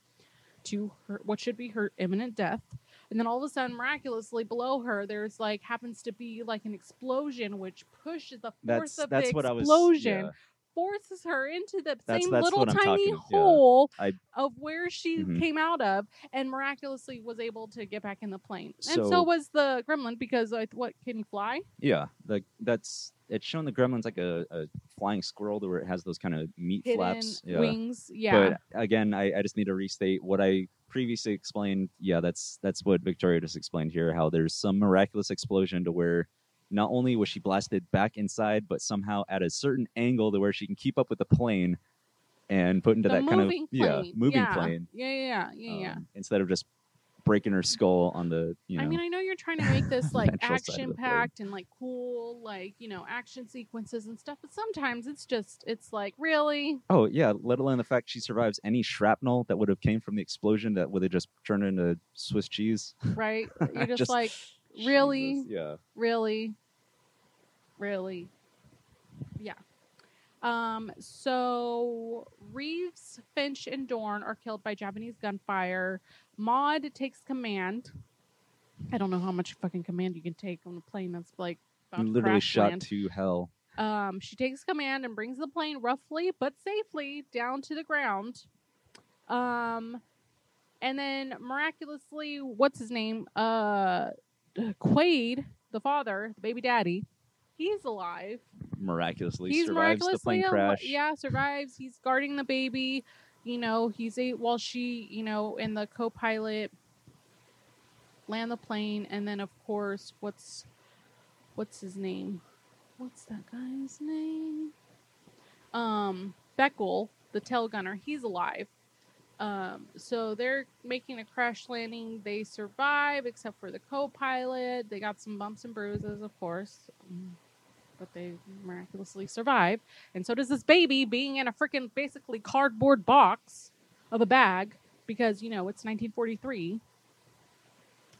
to her what should be her imminent death. And then all of a sudden, miraculously below her, there's like happens to be like an explosion which pushes the force That's of that's the what I was. explosion yeah. Forces her into the That's- same that's little tiny talking- yeah. hole I- of where she Mhm. came out of, and miraculously was able to get back in the plane. and so So- was the gremlin because like, what can he fly? Yeah, like that's it's shown the gremlins like a, a flying squirrel where it has those kind of meat Hidden flaps. Yeah. wings. Yeah. But again, I, I just need to restate what I previously explained. Yeah, that's that's what Victoria just explained here. How there's some miraculous explosion to where not only was she blasted back inside, but somehow at a certain angle to where she can keep up with the plane and put into the that kind of moving yeah plane. moving yeah. plane Yeah, yeah, yeah, yeah. yeah. um, instead of just breaking her skull on the you know I mean, I know you're trying to make this like ventral side of the action plane. packed and like cool, like you know, action sequences and stuff. But sometimes it's just, it's like, really, Oh yeah, let alone the fact she survives any shrapnel that would have came from the explosion that would have just turned into Swiss cheese. right? You're just, Just- like, really, Jesus, Yeah. really, really, yeah. Um. So Reeves, Finch, and Dorn are killed by Japanese gunfire. Maud takes command. I don't know how much fucking command you can take on a plane that's like about to Literally crash shot land. to hell. Um, she takes command and brings the plane roughly but safely down to the ground. Um, and then miraculously, what's his name? Uh, Quaid, the father, the baby daddy, he's alive. Miraculously he's survives the miraculously plane al- crash. Yeah, survives. He's guarding the baby. You know, he's a while she, you know, and the co-pilot land the plane, and then of course, what's what's his name? What's that guy's name? Um, Beckel, the tail gunner. He's alive. Um, so they're making a crash landing. They survive, except for the co-pilot. They got some bumps and bruises, of course, but they miraculously survive. And so does this baby, being in a freaking basically cardboard box of a bag because you know it's 1943.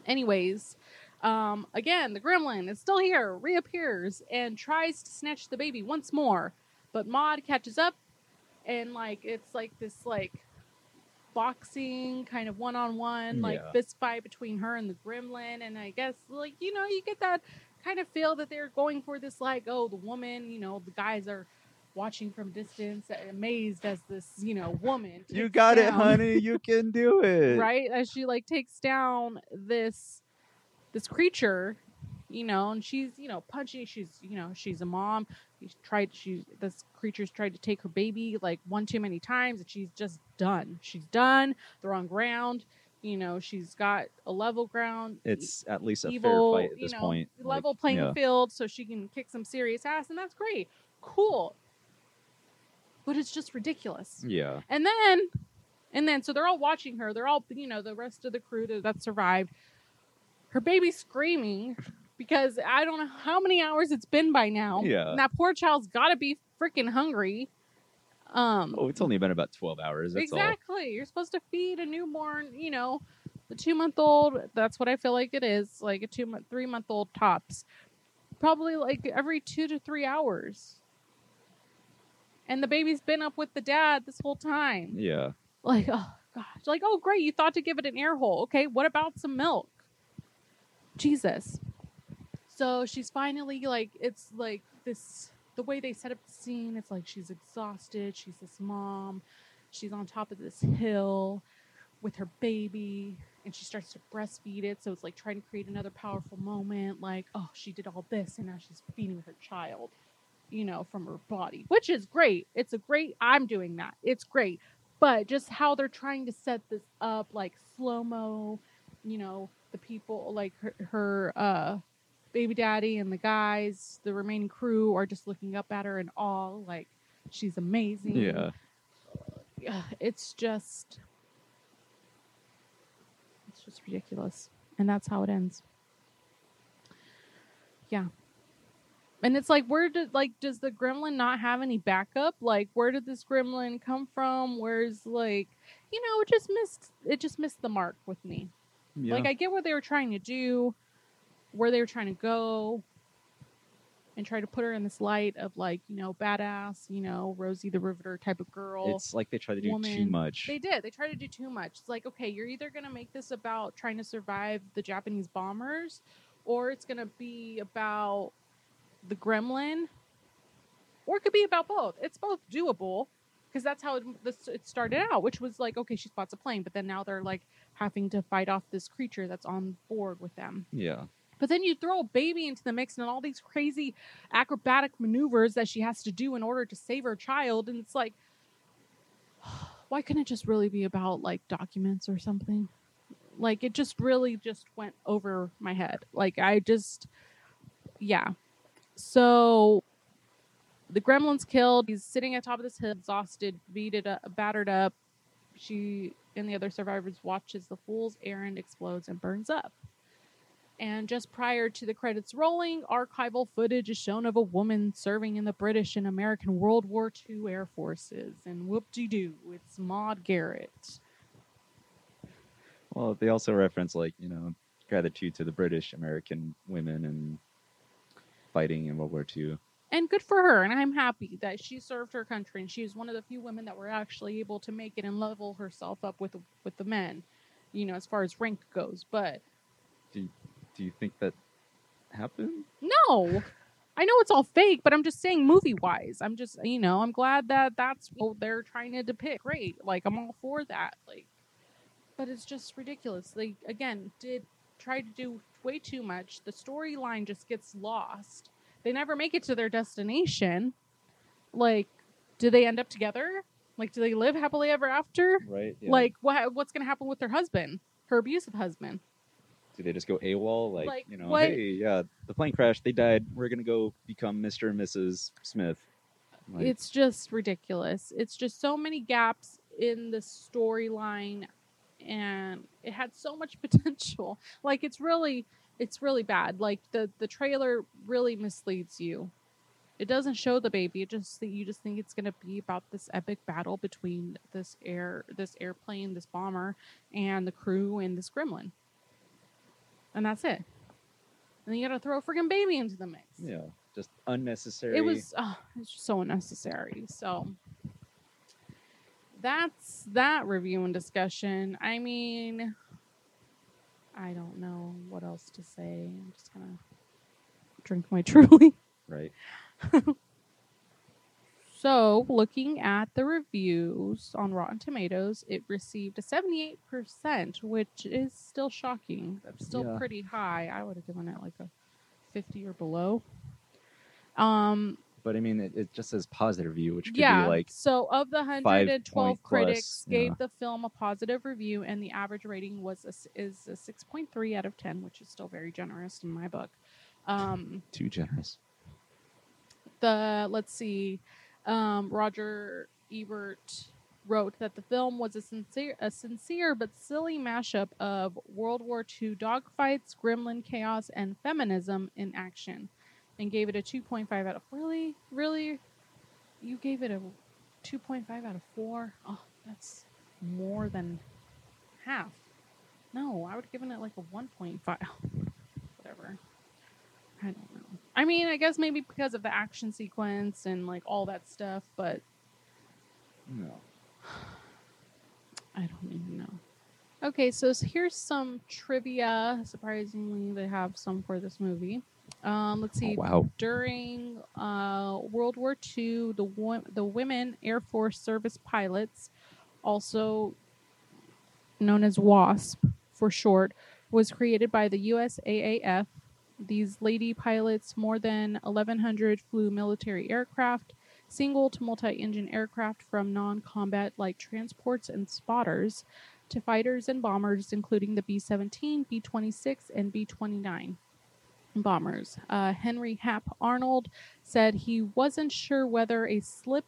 Anyways, um, again, the gremlin is still here, reappears, and tries to snatch the baby once more. But Maud catches up, and like it's like this like boxing kind of one on one like fist fight between her and the gremlin. And I guess like you know you get that kind of feel that they're going for this like oh the woman you know the guys are watching from distance amazed as this you know woman You got it, honey. You can do it. right as she like takes down this this creature you know and she's you know punching she's you know she's a mom she's tried she this creature's tried to take her baby like one too many times and she's just done she's done they're on ground you know she's got a level ground It's at least a evil fair fight at you this know, point. level Like, playing yeah. field so she can kick some serious ass and that's great cool but it's just ridiculous Yeah. and then, and then, so they're all watching her. They're all, you know, the rest of the crew that, that survived. Her baby's screaming because I don't know how many hours it's been by now. Yeah. And that poor child's got to be freaking hungry. Um, Oh, it's only been about twelve hours. That's exactly. You're supposed to feed a newborn, you know, the two month old. That's what I feel like it is, like a two month, three month old tops. Probably like every two to three hours. And the baby's been up with the dad this whole time. Yeah. Like, oh gosh. Like, oh great, you thought to give it an air hole. Okay, what about some milk? Jesus. So she's finally like it's like this the way they set up the scene, it's like she's exhausted, she's this mom, she's on top of this hill with her baby, and she starts to breastfeed it. So it's like trying to create another powerful moment, like, oh, she did all this and now she's feeding her child, you know, from her body. Which is great. It's a great I'm doing that. It's great. But just how they're trying to set this up, like slow-mo, you know, the people like her, her uh baby daddy and the guys, the remaining crew are just looking up at her in awe, like she's amazing. Yeah. Yeah, it's just it's just ridiculous. And that's how it ends. Yeah. And it's like where did like does the gremlin not have any backup? Like where did this gremlin come from? Where's like you know, it just missed it just missed the mark with me. Yeah. Like I get what they were trying to do, where they were trying to go, and try to put her in this light of like you know badass, you know Rosie the Riveter type of girl. it's like they try to do too much. They did. They tried to do too much. It's like okay, you're either gonna make this about trying to survive the Japanese bombers, or it's gonna be about the Gremlin, or it could be about both. It's both doable because that's how it, this, it started out, which was like okay, she spots a plane, but then now they're like having to fight off this creature that's on board with them. yeah. But then you throw a baby into the mix and all these crazy acrobatic maneuvers that she has to do in order to save her child. And it's like, why couldn't it just really be about like documents or something? Like it just really just went over my head. Like I just, yeah. So the gremlin's killed. He's sitting at top of this hill, exhausted, beaten up, battered up. She and the other survivors watches the fool's errand explodes and burns up. And just prior to the credits rolling, archival footage is shown of a woman serving in the British and American World War II Air Forces. And whoop de doo, it's Maud Garrett. Well, they also reference like you know gratitude to the British American women and fighting in World War II. And good for her. And I'm happy that she served her country. And she was one of the few women that were actually able to make it and level herself up with with the men, you know, as far as rank goes. But Do you think that happened? No. I know it's all fake, but I'm just saying movie wise. I'm just, you know, I'm glad that that's what they're trying to depict. Great. Like, I'm all for that. Like, but it's just ridiculous. They, again, did try to do way too much. The storyline just gets lost. They never make it to their destination. Like, do they end up together? Like, do they live happily ever after? Right. Like, what what's going to happen with their husband, her abusive husband? Do they just go AWOL? Like, Like, you know, what- hey, yeah, the plane crashed, they died. We're gonna go become Mr. and Mrs. Smith. Like, it's just ridiculous. It's just so many gaps in the storyline and it had so much potential. Like it's really it's really bad. Like the the trailer really misleads you. It doesn't show the baby. It just you just think it's going to be about this epic battle between this air this airplane, this bomber and the crew and this gremlin. And that's it. And then you got to throw a freaking baby into the mix yeah, just unnecessary. it was oh, it's just so unnecessary so that's that review and discussion i mean i don't know what else to say i'm just gonna drink my truly right. so looking at the reviews on rotten tomatoes it received a 78% which is still shocking that's still Yeah. pretty high i would have given it like a 50 or below um But I mean, it, it just says positive review, which could yeah. be like so of the 112 critics plus, yeah. gave the film a positive review, and the average rating was a, is a 6.3 out of 10, which is still very generous in my book. Um, too generous. the let's see, um, Roger Ebert wrote that the film was a sincere, a sincere but silly mashup of World War II dogfights, gremlin chaos, and feminism in action, and gave it a 2.5 out of. Really, really, you gave it a 2.5 out of four. Oh, that's more than half. No, I would have given it like a 1.5. Whatever. I don't know. I mean, I guess maybe because of the action sequence and like all that stuff, but No. I don't even know. Okay, so here's some trivia. Surprisingly, they have some for this movie. Um, let's see. Oh, wow. During uh, World War II, the wo- the women Air Force service pilots, also known as WASP for short, was created by the USAAF. These lady pilots, more than 1,100, flew military aircraft, single to multi-engine aircraft from non-combat like transports and spotters to fighters and bombers, including the B-17, B-26, and B-29 bombers. Uh, Henry Hap Arnold said he wasn't sure whether a slip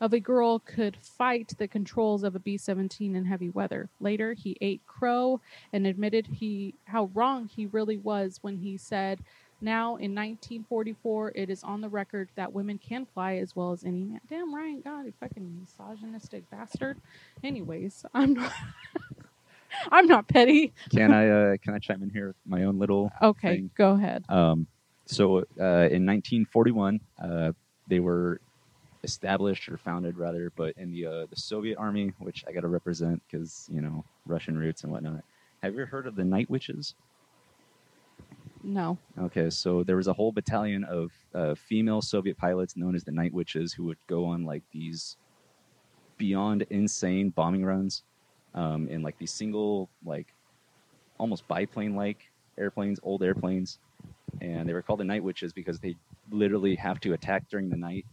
of a girl could fight the controls of a B 17 in heavy weather. Later, he ate crow and admitted he how wrong he really was when he said, Now in 1944, it is on the record that women can fly as well as any man. Damn right, God, you fucking misogynistic bastard. Anyways, I'm not. I'm not petty. Can I uh, can I chime in here with my own little Okay, thing? go ahead. Um, so uh, in 1941, uh, they were established or founded rather, but in the uh, the Soviet Army, which I got to represent because you know Russian roots and whatnot. Have you ever heard of the Night Witches? No. Okay, so there was a whole battalion of uh, female Soviet pilots known as the Night Witches who would go on like these beyond insane bombing runs um, in like these single, like almost biplane like airplanes, old airplanes. And they were called the Night Witches because they literally have to attack during the night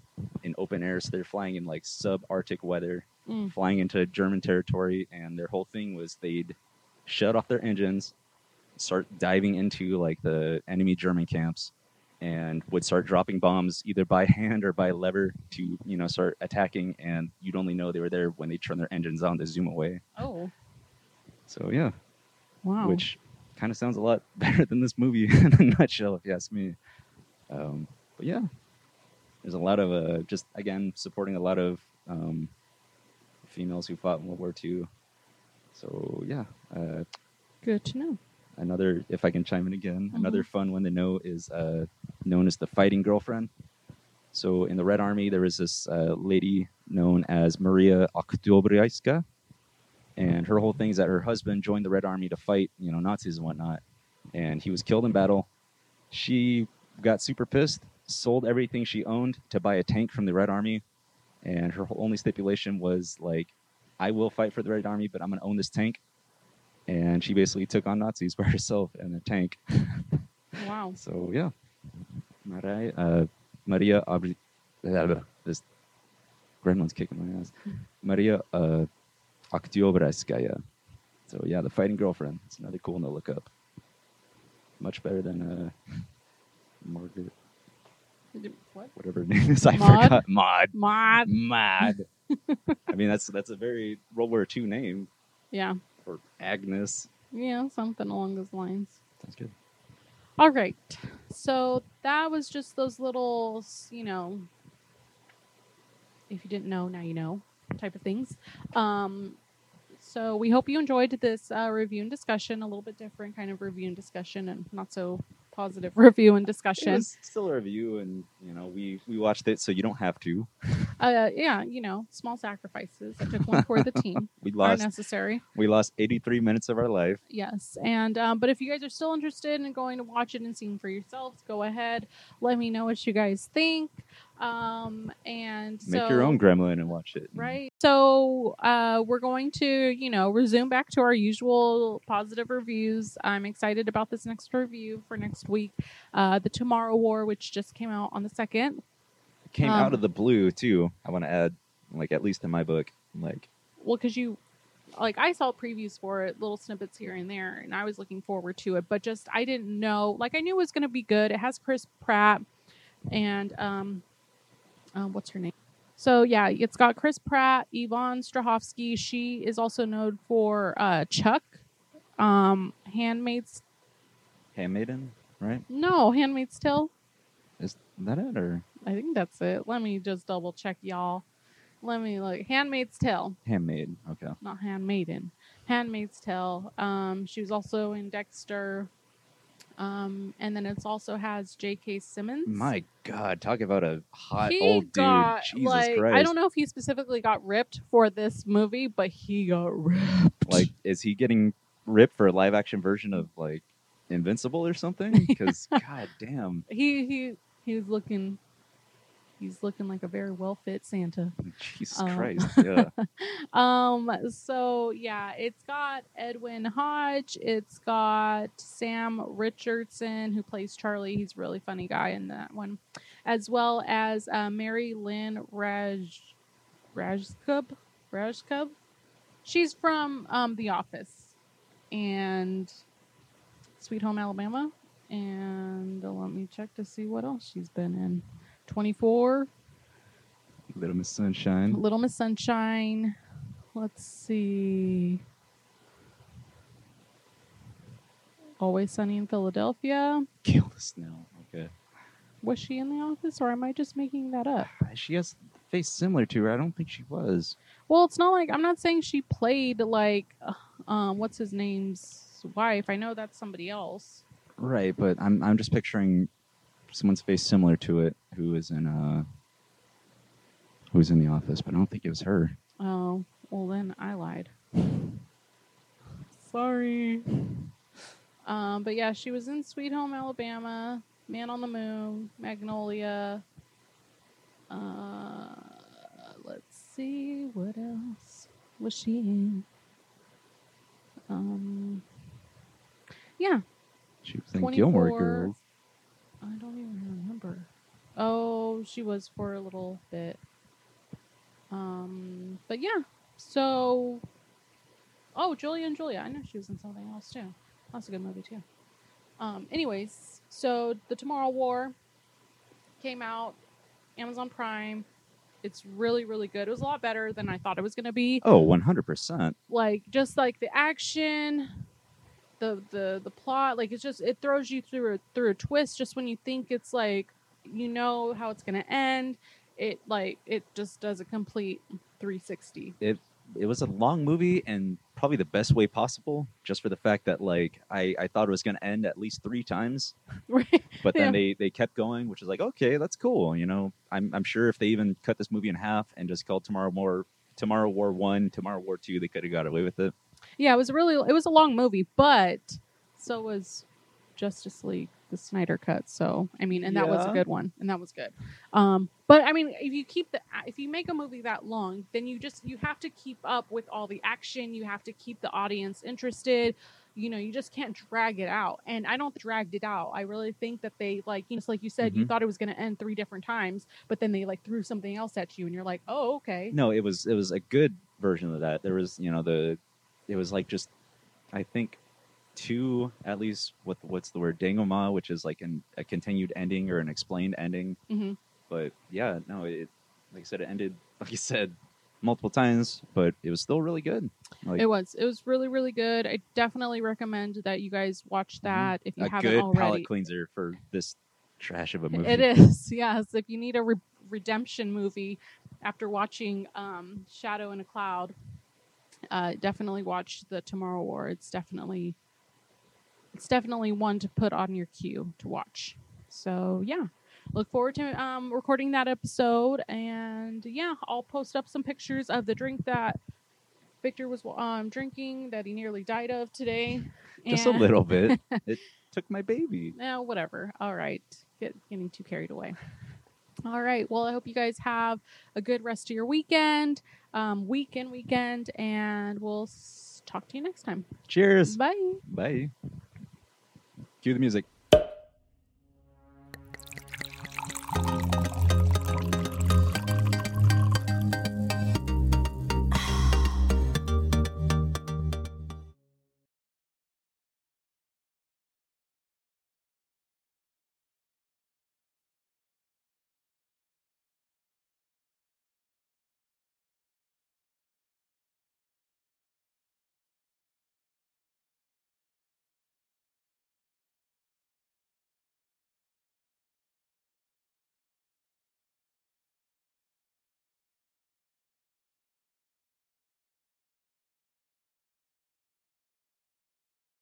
open air. So they're flying in like subarctic weather, Mm. flying into German territory. And their whole thing was they'd shut off their engines, start diving into like the enemy German camps and would start dropping bombs either by hand or by lever to, you know, start attacking and you'd only know they were there when they turn their engines on to zoom away. Oh, So yeah, wow. which kind of sounds a lot better than this movie in a nutshell, if you ask me. Um, but yeah, there's a lot of uh, just again supporting a lot of um, females who fought in World War II. So yeah, uh, Good to know. another if I can chime in again, Mhm. another fun one to know is uh, known as the fighting girlfriend. So in the Red Army, there was this uh, lady known as Maria Oktyabrskaya, and her whole thing is that her husband joined the Red Army to fight, you know, Nazis and whatnot, and he was killed in battle. She got super pissed, sold everything she owned to buy a tank from the Red Army, and her only stipulation was like, "I will fight for the Red Army, but I'm going to own this tank." And she basically took on Nazis by herself in a tank. Wow. So yeah, Maria, uh, Maria Abri- this gremlin's kicking my ass. Maria uh. So yeah, the fighting girlfriend. It's another cool one to look up. Much better than uh, Margaret, What? whatever name is. I Maud? forgot. Maud. Mod. Maud. I mean, that's that's a very World War II name Yeah. or Agnes. Yeah, something along those lines. Sounds good. All right. So that was just those little, you know, if you didn't know, now you know type of things. Um, so we hope you enjoyed this uh, review and discussion, a little bit different kind of review and discussion, and not so positive review and discussion. still a review, and you know we we watched it, so you don't have to. Uh, yeah, you know, small sacrifices. I took one for the team. We lost necessary. we lost 83 minutes of our life. Yes, and um, but if you guys are still interested in going to watch it and seeing for yourselves, go ahead. Let me know what you guys think. Um, and Make so, your own gremlin and watch it. right. So uh, we're going to you know resume back to our usual positive reviews. I'm excited about this next review for next week, uh, the Tomorrow War, which just came out on the second. It came Um, out of the blue too. I want to add, like at least in my book, like Well, because you. Like I saw previews for it, little snippets here and there, and I was looking forward to it. But just I didn't know. Like I knew it was going to be good. It has Chris Pratt and um, um, what's her name? So yeah, it's got Chris Pratt, Yvonne Strahovski. She is also known for uh, Chuck, um, Handmaid's Handmaiden, right? no Handmaid's Tale. Is that it or I think that's it. Let me just double check, y'all. Let me look. Handmaid's Tale, Handmaid? Okay. not Handmaiden. Handmaid's Tale. Um, she was also in Dexter. Um, and then it also has J.K. Simmons. My God, talk about a hot he old dude. Jesus like Christ. I don't know if he specifically got ripped for this movie, but he got ripped. Like, is he getting ripped for a live action version of like Invincible or something? Because God damn, he he he was looking he's looking like a very well fit Santa. Jesus Um, Christ, yeah. Um so yeah, it's got Edwin Hodge, it's got Sam Richardson who plays Charlie. He's a really funny guy in that one. As well as uh, Mary Lynn Raj Rajkub Rajkub. She's from um, The Office and Sweet Home Alabama. And uh, let me check to see what else she's been in. 24, Little Miss Sunshine. Little Miss Sunshine. Let's see. Always Sunny in Philadelphia. Kill the snow. Okay. Was she in the office or am I just making that up? She has a face similar to her. I don't think she was. Well, it's not like I'm not saying she played like uh, um what's his name's wife. I know that's somebody else. Right, but I'm I'm just picturing someone's face similar to it who was in uh who was in the office, but I don't think it was her. Oh, well then I lied. Sorry. Um, but yeah, she was in Sweet Home Alabama, Man on the Moon, Magnolia. Uh, let's see what else was she in. Um, yeah, She was in Gilmore 24. Girls. I don't even remember. Oh, she was for a little bit. Um, but yeah. So, oh, Julia and Julia. I know she was in something else too. That's a good movie too. Um, anyways, so the Tomorrow War came out, Amazon Prime. It's really, really good. It was a lot better than I thought it was going to be Oh, 100%. like just like the action the the the plot like it's just it throws you through a through a twist just when you think it's like you know how it's going to end it like it just does a complete 360 It it was a long movie and probably the best way possible just for the fact that like I I thought it was going to end at least 3 times, right but then Yeah. they they kept going, which is like, okay, that's cool, you know. I'm I'm sure if they even cut this movie in half and just called Tomorrow War Tomorrow War 1, Tomorrow War 2, they could have got away with it. Yeah it was really it was a long movie but so was justice league the snyder cut so i mean and that was a good one and that was good um but i mean if you keep the if you make a movie that long then you just you have to keep up with all the action you have to keep the audience interested you know you just can't drag it out and i don't dragged it out i really think that they like you know, just like you said you Mhm. thought it was going to end three different times but then they like threw something else at you and you're like oh okay No, it was it was a good version of that. There was, you know, the it was like just I think two at least what what's the word denouement, which is like an, a continued ending or an explained ending. hmm But yeah, no, it like I said, it ended like you said multiple times, but it was still really good. Like it was. It was really, really good. I definitely recommend that you guys watch that if you Mm-hmm. a haven't good already. palate cleanser for this trash of a movie. It is, yes. If you need a re- redemption movie after watching um, Shadow in a Cloud, uh, definitely watch the Tomorrow War. It's definitely, it's definitely one to put on your queue to watch. So yeah, look forward to um, recording that episode, and yeah, I'll post up some pictures of the drink that Victor was um, drinking that he nearly died of today. Just a little bit. it took my baby. no, whatever. All right. Get getting too carried away. All right. Well, I hope you guys have a good rest of your weekend, um, weekend, weekend, and we'll s- talk to you next time. Cheers. Bye. Bye. Cue the music.